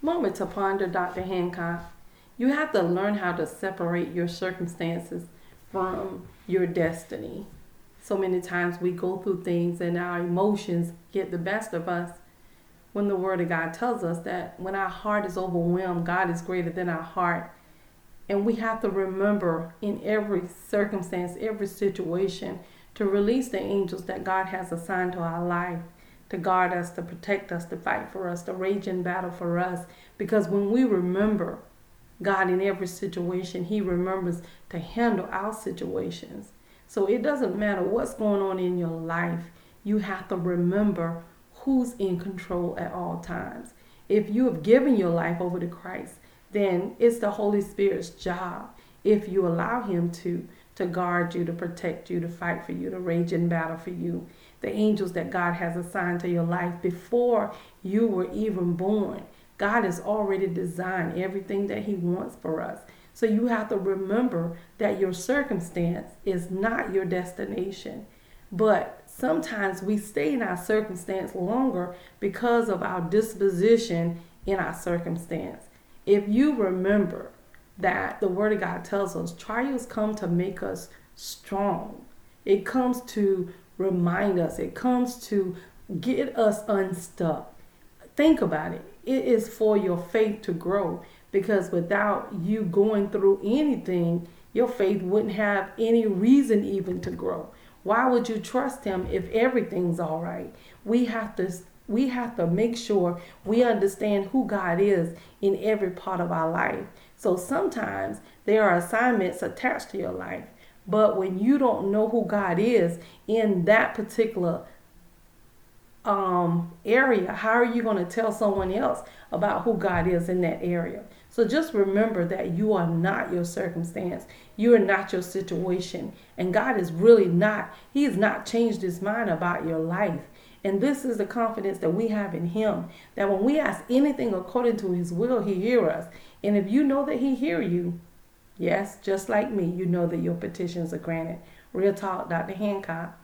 Moment to ponder, Dr. Hancock. You have to learn how to separate your circumstances from your destiny. So many times we go through things and our emotions get the best of us when the Word of God tells us that when our heart is overwhelmed, God is greater than our heart. And we have to remember in every circumstance, every situation, to release the angels that God has assigned to our life to guard us, to protect us, to fight for us, to rage in battle for us. Because when we remember God in every situation, He remembers to handle our situations. So it doesn't matter what's going on in your life, you have to remember who's in control at all times. If you have given your life over to Christ, then it's the Holy Spirit's job, if you allow Him to, to guard you, to protect you, to fight for you, to rage in battle for you. The angels that God has assigned to your life before you were even born. God has already designed everything that He wants for us. So you have to remember that your circumstance is not your destination. But sometimes we stay in our circumstance longer because of our disposition in our circumstance. If you remember that the Word of God tells us trials come to make us strong, it comes to remind us, it comes to get us unstuck. Think about it. It is for your faith to grow because without you going through anything, your faith wouldn't have any reason even to grow. Why would you trust him if everything's all right? We have to we have to make sure we understand who God is in every part of our life. So sometimes there are assignments attached to your life, but when you don't know who God is in that particular um, area, how are you going to tell someone else about who God is in that area? So just remember that you are not your circumstance. You are not your situation. And God is really not, He has not changed His mind about your life. And this is the confidence that we have in Him that when we ask anything according to His will, He hears us. And if you know that He hear you, yes, just like me, you know that your petitions are granted. Real talk, Dr. Hancock.